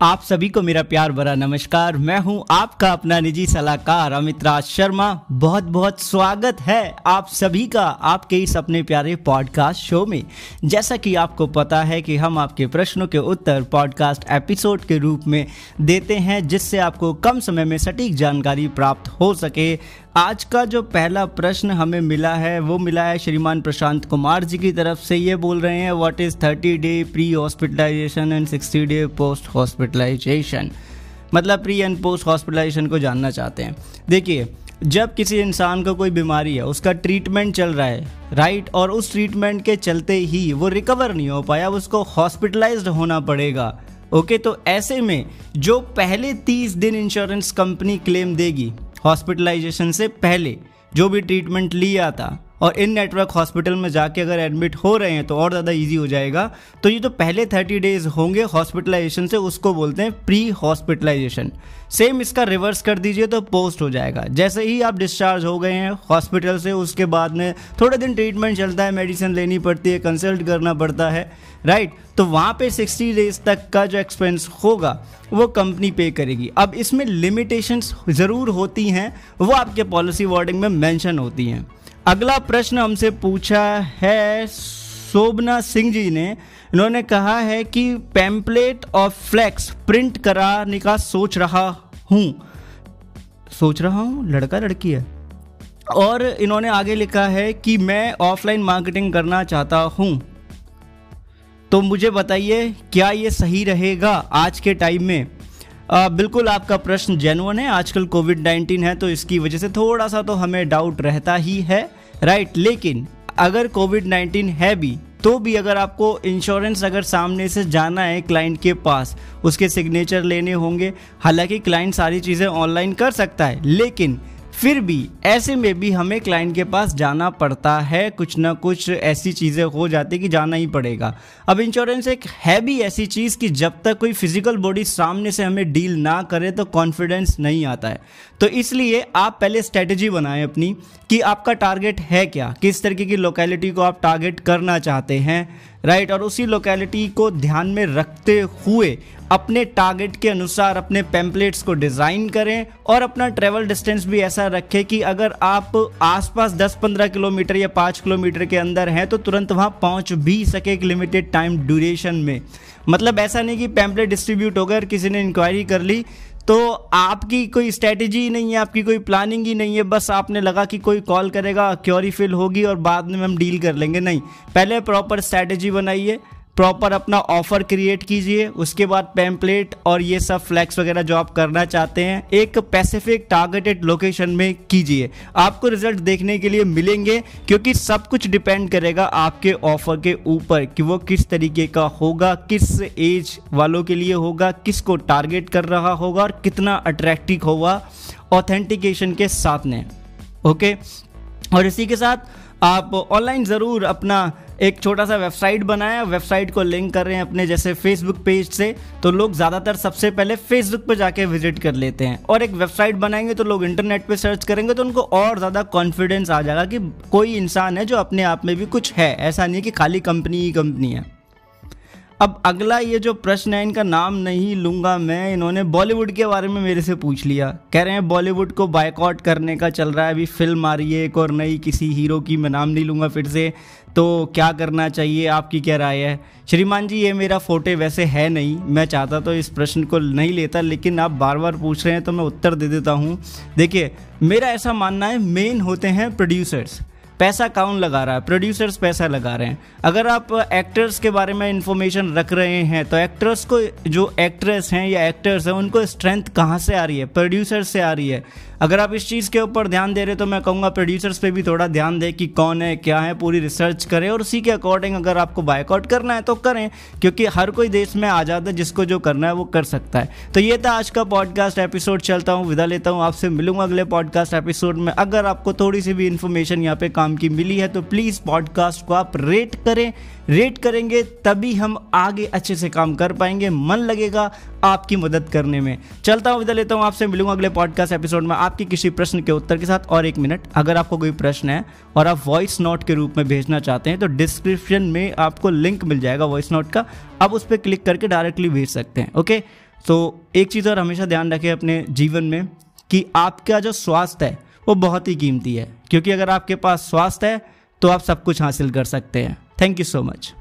आप सभी को मेरा प्यार, भरा नमस्कार। मैं हूँ आपका अपना निजी सलाहकार अमित राज शर्मा। बहुत बहुत स्वागत है आप सभी का आपके इस अपने प्यारे पॉडकास्ट शो में। जैसा कि आपको पता है कि हम आपके प्रश्नों के उत्तर पॉडकास्ट एपिसोड के रूप में देते हैं, जिससे आपको कम समय में सटीक जानकारी प्राप्त हो सके। आज का जो पहला प्रश्न हमें मिला है, वो मिला है श्रीमान प्रशांत कुमार जी की तरफ़ से। ये बोल रहे हैं what is thirty day pre hospitalisation and sixty day post hospitalisation मतलब प्री एंड पोस्ट हॉस्पिटलाइजेशन को जानना चाहते हैं। देखिए, जब किसी इंसान को कोई बीमारी है, उसका ट्रीटमेंट चल रहा है राइट और उस ट्रीटमेंट के चलते ही वो रिकवर नहीं हो पाया, उसको हॉस्पिटलाइज्ड होना पड़ेगा। ओके तो ऐसे में जो पहले तीस दिन इंश्योरेंस कंपनी क्लेम देगी हॉस्पिटलाइजेशन से पहले जो भी ट्रीटमेंट लिया था और इन नेटवर्क हॉस्पिटल में जाके अगर एडमिट हो रहे हैं तो और ज़्यादा इजी हो जाएगा। तो ये जो पहले थर्टी डेज़ होंगे हॉस्पिटलाइजेशन से, उसको बोलते हैं प्री हॉस्पिटलाइजेशन सेम इसका रिवर्स कर दीजिए तो पोस्ट हो जाएगा। जैसे ही आप डिस्चार्ज हो गए हैं हॉस्पिटल से, उसके बाद में थोड़े दिन ट्रीटमेंट चलता है मेडिसिन लेनी पड़ती है कंसल्ट करना पड़ता है राइट तो वहाँ पे 60 डेज़ तक का जो एक्सपेंस होगा, वो कंपनी पे करेगी। अब इसमें लिमिटेशंस ज़रूर होती हैं, वो आपके पॉलिसी वार्डिंग में मेंशन होती हैं। अगला प्रश्न हमसे पूछा है शोभना सिंह जी ने। इन्होंने कहा है कि पैम्पलेट और फ्लैक्स प्रिंट कराने का सोच रहा हूँ। सोच रहा हूँ? लड़का लड़की है। और इन्होंने आगे लिखा है कि मैं ऑफलाइन मार्केटिंग करना चाहता हूँ। तो मुझे बताइए क्या ये सही रहेगा आज के टाइम में? आ, बिल्कुल आपका प्रश्न जेनुअन है। आजकल कोविड 19 है तो इसकी वजह से थोड़ा सा तो हमें डाउट रहता ही है। राइट लेकिन अगर कोविड 19 है भी तो भी अगर आपको इंश्योरेंस अगर सामने से जाना है क्लाइंट के पास, उसके सिग्नेचर लेने होंगे, हालाँकि क्लाइंट सारी चीज़ें ऑनलाइन कर सकता है, लेकिन फिर भी, ऐसे में भी हमें क्लाइंट के पास जाना पड़ता है, कुछ ना कुछ ऐसी चीज़ें हो जाती कि जाना ही पड़ेगा। अब इंश्योरेंस एक है भी ऐसी चीज़ कि जब तक कोई फ़िज़िकल बॉडी सामने से हमें डील ना करे तो कॉन्फिडेंस नहीं आता है। तो इसलिए आप पहले स्ट्रेटजी बनाएँ अपनी कि आपका टारगेट है क्या? किस तरीके की लोकेलिटी को आप टारगेट करना चाहते हैं? राइट, और उसी लोकेलिटी को ध्यान में रखते हुए अपने टारगेट के अनुसार अपने पैम्पलेट्स को डिज़ाइन करें और अपना ट्रेवल डिस्टेंस भी ऐसा रखें कि अगर आप आसपास 10-15 किलोमीटर या 5 किलोमीटर के अंदर हैं तो तुरंत वहाँ पहुँच भी सके एक लिमिटेड टाइम ड्यूरेशन में। मतलब ऐसा नहीं कि पैम्पलेट डिस्ट्रीब्यूट हो और किसी ने इंक्वायरी कर ली तो आपकी कोई स्ट्रेटेजी नहीं है, आपकी कोई प्लानिंग ही नहीं है, बस आपने लगा कि कोई कॉल करेगा क्योरी फिल होगी और बाद में हम डील कर लेंगे। नहीं, पहले प्रॉपर स्ट्रैटेजी बनाइए। प्रॉपर अपना ऑफ़र क्रिएट कीजिए, उसके बाद पैम्पलेट और ये सब फ्लैक्स वगैरह जो आप करना चाहते हैं, एक पैसिफिक टारगेटेड लोकेशन में कीजिए। आपको रिज़ल्ट देखने के लिए मिलेंगे, क्योंकि सब कुछ डिपेंड करेगा आपके ऑफ़र के ऊपर कि वो किस तरीके का होगा, किस एज वालों के लिए होगा, किसको टारगेट कर रहा होगा और कितना अट्रैक्टिव होगा ऑथेंटिकेशन के साथ में। ओके और इसी के साथ आप ऑनलाइन ज़रूर अपना एक छोटा सा वेबसाइट बनाया वेबसाइट को लिंक कर रहे हैं अपने जैसे फेसबुक पेज से तो लोग ज़्यादातर सबसे पहले फेसबुक पर जाके विज़िट कर लेते हैं। और एक वेबसाइट बनाएँगे तो लोग इंटरनेट पर सर्च करेंगे तो उनको और ज़्यादा कॉन्फिडेंस आ जाएगा कि कोई इंसान है जो अपने आप में भी कुछ है। ऐसा नहीं कि खाली कंपनी ही कंपनी है। अब अगला ये जो प्रश्न है, इनका नाम नहीं लूँगा मैं, इन्होंने बॉलीवुड के बारे में मेरे से पूछ लिया। कह रहे हैं, बॉलीवुड को बायकॉट करने का चल रहा है, अभी फ़िल्म आ रही है एक और नई, किसी हीरो की मैं नाम नहीं लूँगा फिर से। तो क्या करना चाहिए, आपकी क्या राय है? श्रीमान जी, ये मेरा फोटे वैसे है नहीं, मैं चाहता तो इस प्रश्न को नहीं लेता, लेकिन आप बार बार पूछ रहे हैं तो मैं उत्तर दे देता हूँ। देखिए, मेरा ऐसा मानना है मेन होते हैं प्रोड्यूसर्स पैसा कौन लगा रहा है? प्रोड्यूसर्स पैसा लगा रहे हैं। अगर आप एक्टर्स के बारे में इंफॉर्मेशन रख रहे हैं तो एक्टर्स को, जो एक्ट्रेस हैं या एक्टर्स हैं, उनको स्ट्रेंथ कहाँ से आ रही है? प्रोड्यूसर से आ रही है। अगर आप इस चीज़ के ऊपर ध्यान दे रहे तो मैं कहूँगा प्रोड्यूसर्स पे भी थोड़ा ध्यान दें कि कौन है, क्या है, पूरी रिसर्च करें और उसी के अकॉर्डिंग अगर आपको बाइकआउट करना है तो करें। क्योंकि हर कोई देश में आज़ाद है, जिसको जो करना है, वो कर सकता है। तो ये था आज का पॉडकास्ट एपिसोड चलता हूँ, विदा लेता हूँ, आपसे मिलूँगा अगले पॉडकास्ट एपिसोड में। अगर आपको थोड़ी सी भी इन्फॉर्मेशन यहाँ पे काम की मिली है तो प्लीज़ पॉडकास्ट को आप रेट करें। रेट करेंगे, तभी हम आगे अच्छे से काम कर पाएँगे, मन लगेगा आपकी मदद करने में। चलता हूँ, विदा लेता हूँ, आपसे मिलूँगा अगले पॉडकास्ट एपिसोड में आपके किसी प्रश्न के उत्तर के साथ। और एक मिनट अगर आपको कोई प्रश्न है और आप वॉइस नोट के रूप में भेजना चाहते हैं तो डिस्क्रिप्शन में आपको लिंक मिल जाएगा वॉइस नोट का। आप उस पर क्लिक करके डायरेक्टली भेज सकते हैं ओके तो एक चीज़ और हमेशा ध्यान रखें अपने जीवन में कि आपका जो स्वास्थ्य है वो बहुत ही कीमती है। क्योंकि अगर आपके पास स्वास्थ्य है तो आप सब कुछ हासिल कर सकते हैं। Thank you so much